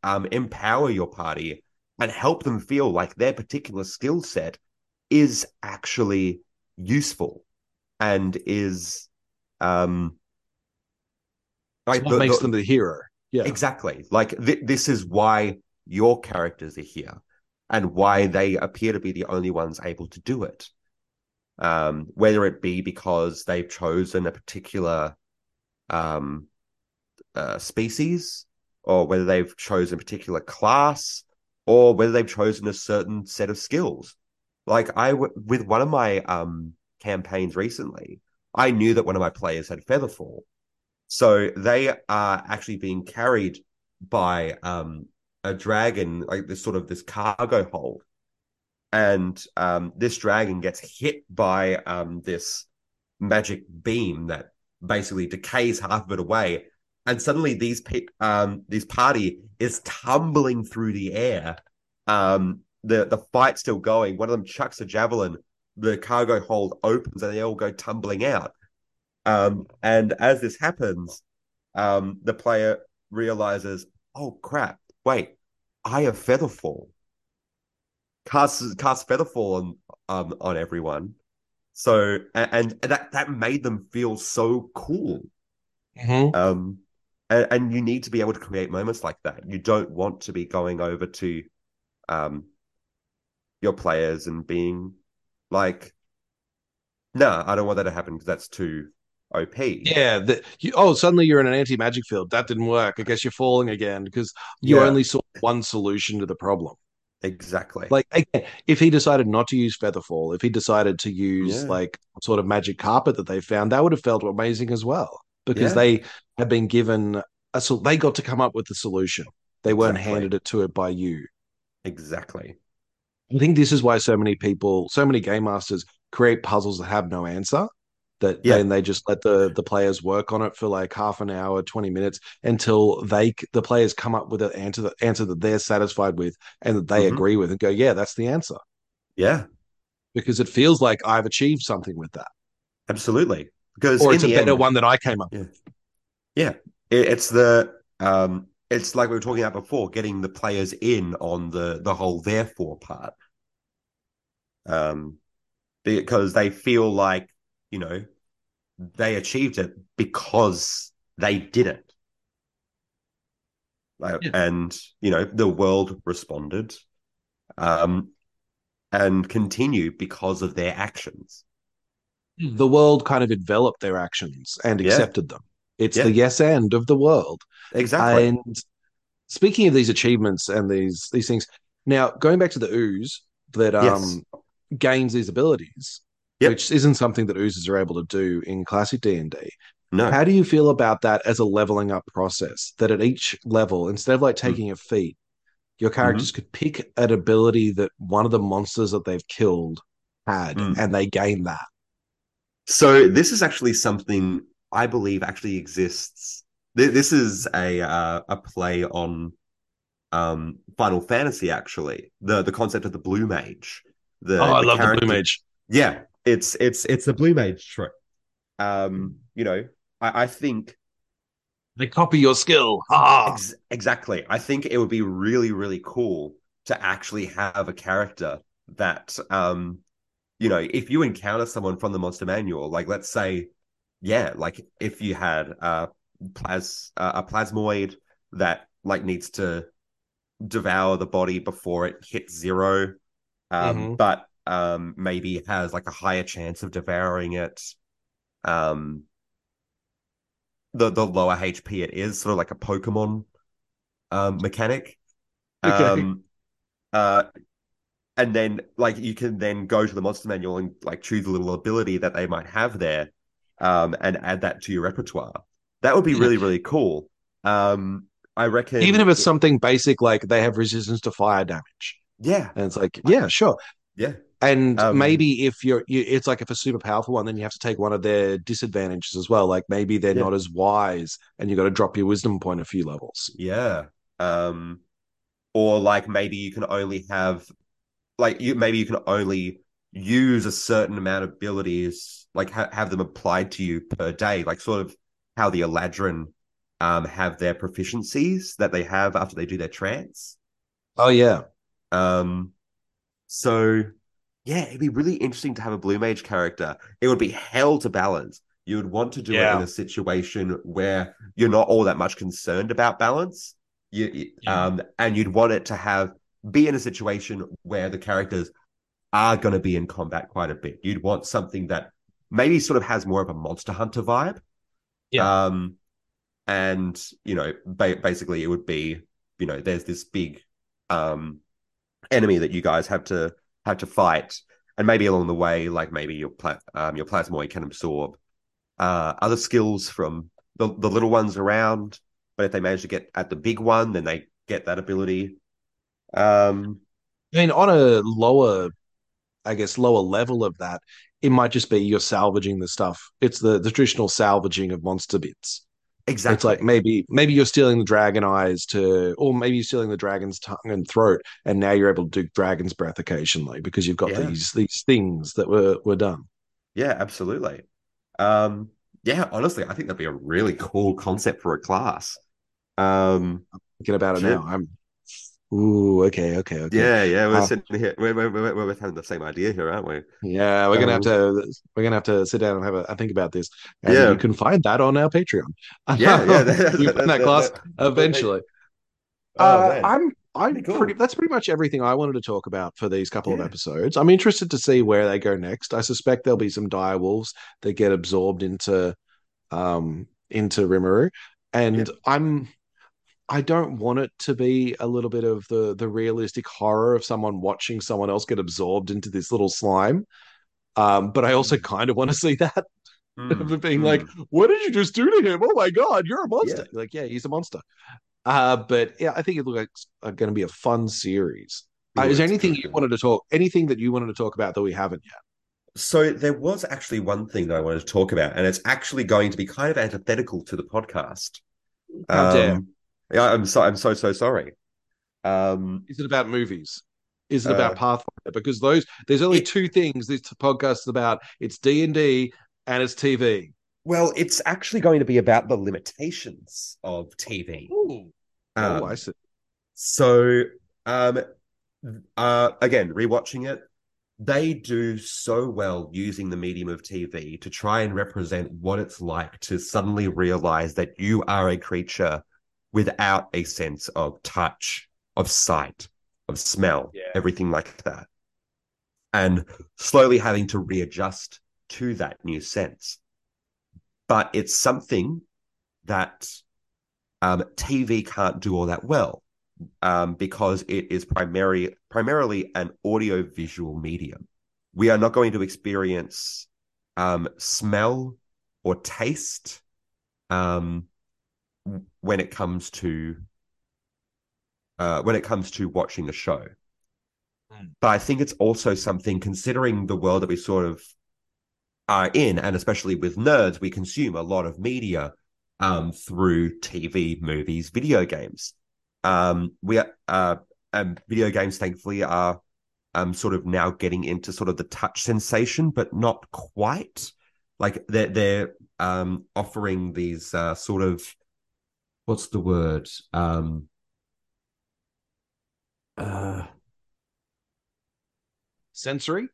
um empower your party and help them feel like their particular skill set is actually useful and is um like what the- makes the- them the hero. Yeah. Exactly. Like th- this is why your characters are here and why they appear to be the only ones able to do it. Um, whether it be because they've chosen a particular um, uh, species, or whether they've chosen a particular class, or whether they've chosen a certain set of skills. Like I, with one of my um, campaigns recently, I knew that one of my players had Featherfall, so they are actually being carried by um, a dragon, like this sort of this cargo hold, and um, this dragon gets hit by um, this magic beam that basically decays half of it away, and suddenly these pe- um, this party is tumbling through the air. Um, the the fight's still going. One of them chucks a javelin. The cargo hold opens, and they all go tumbling out. Um, and as this happens, um, the player realizes, "Oh crap! Wait, I have Featherfall." Cast cast Featherfall on um on everyone. So and, and that that made them feel so cool. Mhm. Um, and, and you need to be able to create moments like that. You don't want to be going over to um your players and being like, "No, I don't want that to happen because that's too OP." Yeah. The, you, oh, suddenly you're in an anti magic field. That didn't work. I guess you're falling again because you Yeah. only saw one solution to the problem. Exactly. Like, again, if he decided not to use Featherfall, if he decided to use Yeah. like sort of magic carpet that they found, that would have felt amazing as well because Yeah. they had been given a so they got to come up with the solution. They weren't Exactly. handed it to it by you. exactly. I think this is why so many people, so many game masters create puzzles that have no answer. That Yeah. then they just let the the players work on it for like half an hour, twenty minutes until they the players come up with an answer that answer that they're satisfied with and that they Mhm. agree with and go, yeah, that's the answer Yeah, because it feels like I've achieved something with that, absolutely. Because or it's a better end, one that I came up. with. yeah, it, it's the um, it's like we were talking about before, getting the players in on the the whole therefore part. Um, because they feel like you know they achieved it because they did it. Like, Yeah. And you know the world responded, um, and continued because of their actions. The world kind of enveloped their actions and Yeah. accepted them. It's Yeah. the yes end of the world. Exactly. And speaking of these achievements and these these things, now going back to the ooze that um Yes. gains these abilities, Yep. which isn't something that oozes are able to do in classic D and D. no. How do you feel about that as a leveling up process? That at each level, instead of like Hmm. taking a feat, your Mm-hmm. characters could pick an ability that one of the monsters that they've killed had, Mm. and they gain that. So this is actually something I believe actually exists. This is a uh, a play on um, Final Fantasy. Actually, the the concept of the Blue Mage. The, oh, I the love the blue mage. Yeah, it's it's it's the Blue Mage trope. Um, you know, I, I think They copy your skill. Ah, Ex- exactly. I think it would be really, really cool to actually have a character that, um, you know, if you encounter someone from the monster manual, like let's say, yeah, like if you had uh, plas uh, a plasmoid that like needs to devour the body before it hits zero, um, Mhm. but um, maybe has like a higher chance of devouring it. Um, the the lower HP it is, sort of like a Pokemon um, mechanic. [laughs] Okay. Um, uh, and then like you can then go to the monster manual and like choose a little ability that they might have there, um, and add that to your repertoire. That would be really really cool. Um, I reckon even if it's something basic like they have resistance to fire damage, yeah and it's like, yeah, sure. yeah And Um, maybe if you're, you, it's like if a super powerful one, then you have to take one of their disadvantages as well. Like maybe they're Yeah. not as wise, and you got to drop your wisdom point a few levels. yeah. Um, or like maybe you can only have like you maybe you can only use a certain amount of abilities like ha- have them applied to you per day like sort of how the eladrin um have their proficiencies that they have after they do their trance Oh yeah, um so yeah it'd be really interesting to have a blue mage character it would be hell to balance You would want to do Yeah. it in a situation where you're not all that much concerned about balance. You, Yeah. um, and you'd want it to have be in a situation where the characters are going to be in combat quite a bit. You'd want something that maybe sort of has more of a Monster Hunter vibe. Yeah. Um, and you know, ba- basically, it would be you know, there's this big um enemy that you guys have to have to fight, and maybe along the way, like maybe your pla- um, your plasmoid can absorb uh other skills from the the little ones around. But if they manage to get at the big one, then they get that ability. Um, I mean, on a lower, I guess, lower level of that, it might just be you're salvaging the stuff. It's the, the traditional salvaging of monster bits. Exactly. It's like maybe maybe you're stealing the dragon eyes to, or maybe you're stealing the dragon's tongue and throat, and now you're able to do dragon's breath occasionally because you've got Yeah. these these things that were were done. Yeah, absolutely. Um, yeah, honestly, I think that'd be a really cool concept for a class. Um, I'm Thinking about it Sure. now, I'm. Ooh, okay, okay, okay. yeah, yeah, we're Uh, sitting here, we're, we're, we're, we're having the same idea here, aren't we? Yeah, we're gonna have Um, to we're gonna have to sit down and have a, think about this. And Yeah. you can find that on our Patreon. [laughs] Yeah, yeah. [laughs] we find that class eventually. Oh, Uh. I'm I'm Pretty cool. pretty. That's pretty much everything I wanted to talk about for these couple of episodes. I'm interested to see where they go next. I suspect there'll be some dire wolves that get absorbed into um into Rimuru, and I'm I don't want it to be a little bit of the the realistic horror of someone watching someone else get absorbed into this little slime. Um, but I also kind of want to see that [laughs] of being Mm, like, mm. what did you just do to him? Oh my god, you're a monster! Like, yeah, he's a monster. Uh, but yeah, I think it looks like going to be a fun series. Uh, is there anything good. you wanted to talk? Anything that you wanted to talk about that we haven't yet? So there was actually one thing that I wanted to talk about, and it's actually going to be kind of antithetical to the podcast. How. Um, yeah, I'm so I'm so so sorry. Um, Is it about movies? Is it Uh, about Pathfinder? Because those there's only it- two things this podcast is about. It's D and D and it's TV. well, it's actually going to be about the limitations of TV. Ooh. Um, oh, I see. So, um, uh, again, rewatching it, they do so well using the medium of TV to try and represent what it's like to suddenly realize that you are a creature without a sense of touch, of sight, of smell, Yeah. everything like that. And slowly having to readjust to that new sense. But it's something that um, TV can't do all that well um, because it is primary, primarily an audio visual medium. We are not going to experience um, smell or taste um, when it comes to uh, when it comes to watching a show. Mm. But I think it's also something considering the world that we sort of are in, and especially with nerds, we consume a lot of media um, through TV, movies, video games. Um, we are, uh, um, video games, thankfully, are um, sort of now getting into sort of the touch sensation, but not quite. Like they're they're um, offering these uh, sort of what's the word? Um, uh, Sensory.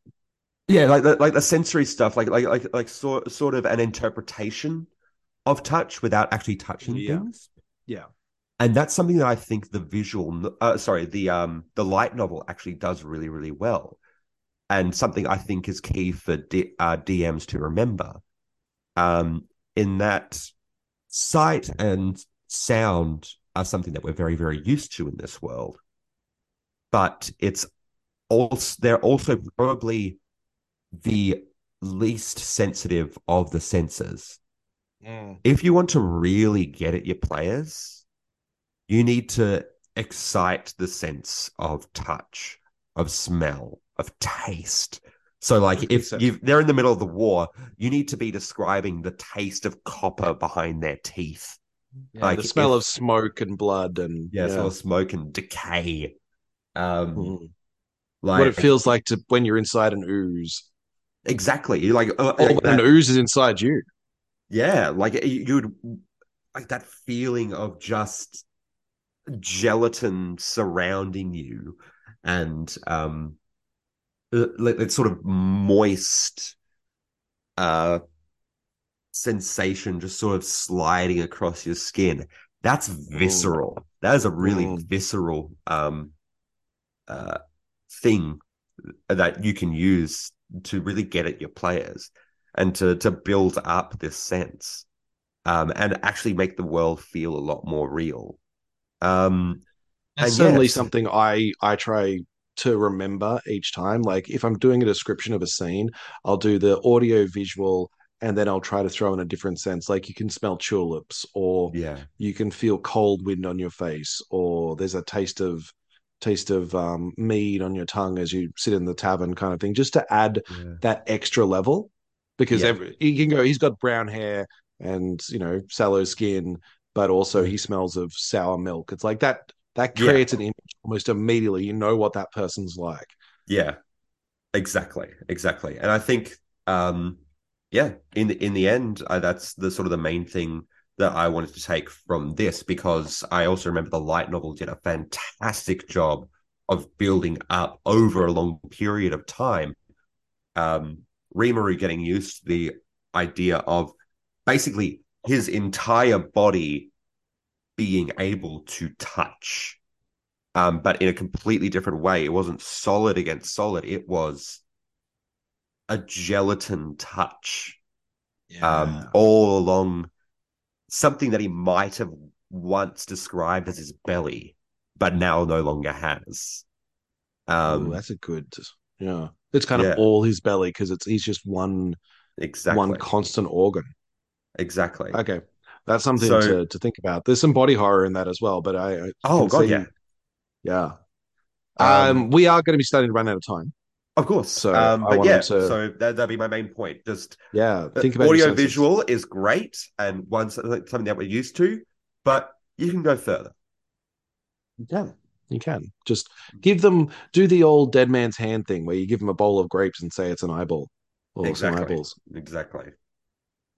yeah, like the, like the sensory stuff, like like like like sort sort of an interpretation of touch without actually touching Yeah. things. Yeah. and that's something that I think the visual, uh, sorry, the um the light novel actually does really really well, and something I think is key for D- uh, DMs to remember, um, in that sight and sound are something that we're very very used to in this world, but it's also they're also probably the least sensitive of the senses mm. if you want to really get at your players, you need to excite the sense of touch, of smell, of taste. So, like, if they're in the middle of the war, you need to be describing the taste of copper behind their teeth. Yeah, Like, the smell if- of smoke and blood and Yeah, yeah. so smoke and decay. Um, Mm. like what it feels like to when you're inside an ooze, exactly. Like, uh, like that- an ooze is inside you. Yeah, like you- you'd like that feeling of just gelatin surrounding you and um uh, like that sort of moist uh sensation just sort of sliding across your skin. That's visceral. Mm. That is a really mm. visceral um, uh, thing that you can use to really get at your players and to to build up this sense um, and actually make the world feel a lot more real. Um, That's certainly yes, something I I try to remember each time. Like if I'm doing a description of a scene, I'll do the audio visual and then I'll try to throw in a different sense. Like you can smell tulips, or yeah, you can feel cold wind on your face, or there's a taste of taste of um, mead on your tongue as you sit in the tavern, kind of thing, just to add yeah. that extra level. Because yeah. every, he can go, he's got brown hair and you know sallow skin, but also he smells of sour milk. It's like that. That creates yeah. an image almost immediately. You know what that person's like. Yeah, exactly, exactly. And I think um, yeah, in the in the end, uh, that's the sort of the main thing that I wanted to take from this because I also remember the light novel did a fantastic job of building up over a long period of time. Um, getting used to the idea of basically his entire body being able to touch, um, but in a completely different way. It wasn't solid against solid. It was a gelatin touch um, yeah. um, all along something that he might have once described as his belly, but now no longer has. Um, Ooh, that's a good, yeah. It's kind yeah. of all his belly because it's he's just one, exactly one constant organ. Exactly. Okay, that's something so, to to think about. There's some body horror in that as well, but I, I oh god, see, yeah, yeah. Um, um, we are going to be starting to run out of time. Of course. So, um, but yeah, to... so that, that'd be my main point. Just yeah, think about audio visual is great and one something that we're used to, but you can go further. You can. You can just give them do the old dead man's hand thing where you give them a bowl of grapes and say it's an eyeball or exactly. some eyeballs. Exactly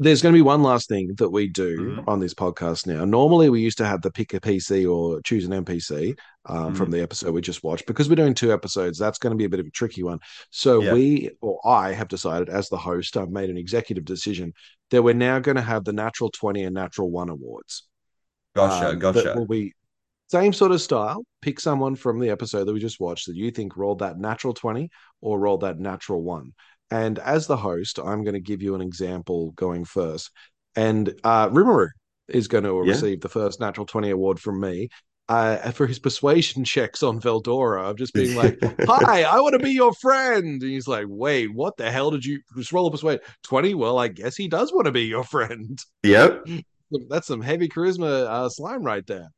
there's going to be one last thing that we do mm-hmm. on this podcast now. Normally, we used to have the pick a PC or choose an NPC um, mm-hmm. from the episode we just watched. Because we're doing two episodes, that's going to be a bit of a tricky one. So yeah. we, or I, have decided as the host, I've made an executive decision that we're now going to have the Natural Twenty and Natural One awards. Gotcha, um, gotcha. That will be same sort of style. Pick someone from the episode that we just watched that you think rolled that natural 20 or rolled that natural one. And as the host, I'm going to give you an example going first. And uh, Rimuru is going to yeah. receive the first Natural 20 award from me. Uh, for his persuasion checks on Veldora of just being like, [laughs] "Hi, I want to be your friend," and he's like, "Wait, what the hell did you just roll a persuade twenty? Well, I guess he does want to be your friend." Yep, [laughs] that's some heavy charisma uh, slime right there.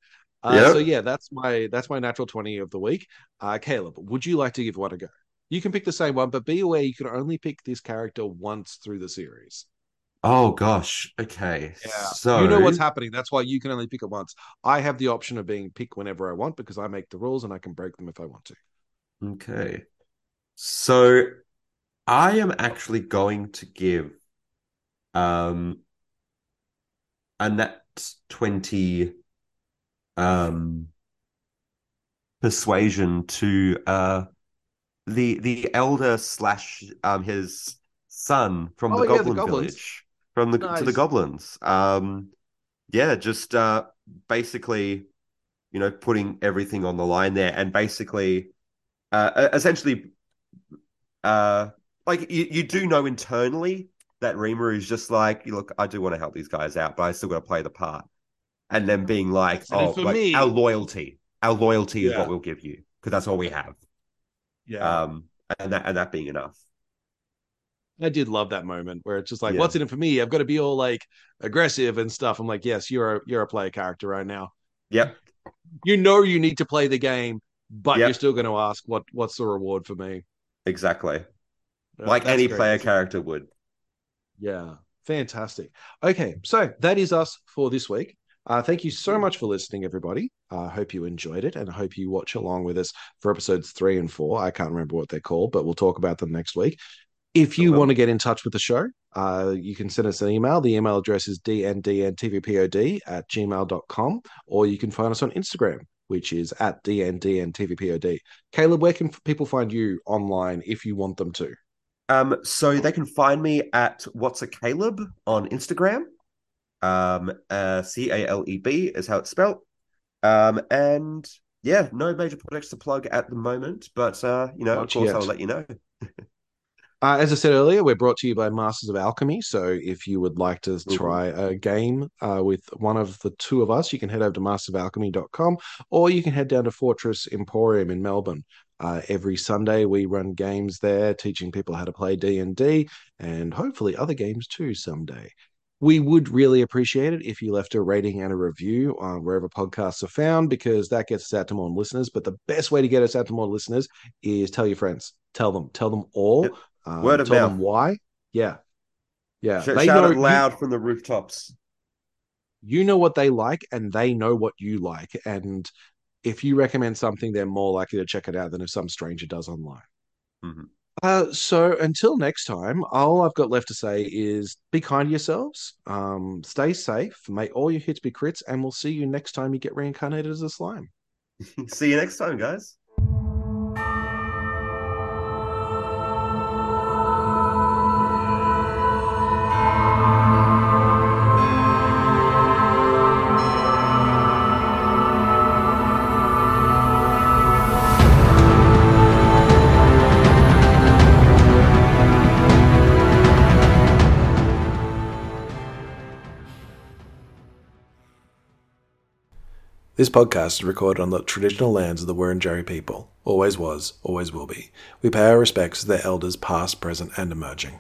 Uh, yep. So yeah, that's my that's my natural twenty of the week. Uh, Caleb, would you like to give one a go? You can pick the same one, but be aware you can only pick this character once through the series. Oh gosh. Okay. Yeah. So you know what's happening. That's why you can only pick it once. I have the option of being picked whenever I want because I make the rules and I can break them if I want to. Okay. So I am actually going to give um a nat 20 um persuasion to uh the the elder slash um his son from oh, the, yeah, Goblin the Village from the nice. to the goblins. Um, yeah, just uh, basically, you know, putting everything on the line there, and basically, uh, essentially, uh, like you, you do know internally that Rimuru is just like, look, I do want to help these guys out, but I still got to play the part. And then being like, oh, like, me, our loyalty, our loyalty yeah. is what we'll give you because that's all we have. Yeah. Um, and that and that being enough. I did love that moment where it's just like, yeah. what's in it for me? I've got to be all like aggressive and stuff. I'm like, yes, you're a you're a player character right now. Yep. You know you need to play the game, but yep. you're still going to ask what what's the reward for me? Exactly. Yeah, like any great. player character would. Yeah. Fantastic. Okay, so that is us for this week. Uh, thank you so much for listening, everybody. I uh, hope you enjoyed it and I hope you watch along with us for episodes three and four. I can't remember what they're called, but we'll talk about them next week. If you want to get in touch with the show, uh, you can send us an email. The email address is dndntvpod at gmail.com, or you can find us on Instagram, which is at dndntvpod. Caleb, where can people find you online if you want them to? Um, so they can find me at what's a Caleb on Instagram. Um, uh, C A L E B is how it's spelled. Um, and yeah, no major projects to plug at the moment, but uh, you know, Not of course, yet. I'll let you know. [laughs] Uh, as I said earlier, we're brought to you by Masters of Alchemy. So if you would like to try a game uh, with one of the two of us, you can head over to mastersofalchemy.com or you can head down to Fortress Emporium in Melbourne. Uh, every Sunday we run games there, teaching people how to play D&D and hopefully other games too someday. We would really appreciate it if you left a rating and a review uh, wherever podcasts are found because that gets us out to more listeners. But the best way to get us out to more listeners is tell your friends, tell them, tell them all. Um, Word of tell mouth. them why. Yeah, yeah. Sh- they shout know it loud from the rooftops. You, you know what they like, and they know what you like. And if you recommend something, they're more likely to check it out than if some stranger does online. Mhm. Uh, so until next time, all I've got left to say is be kind to yourselves, um, stay safe, may all your hits be crits, and we'll see you next time you get reincarnated as a slime. [laughs] See you next time, guys. This podcast is recorded on the traditional lands of the Wurundjeri people. Always was, always will be. We pay our respects to their elders past, present, and emerging.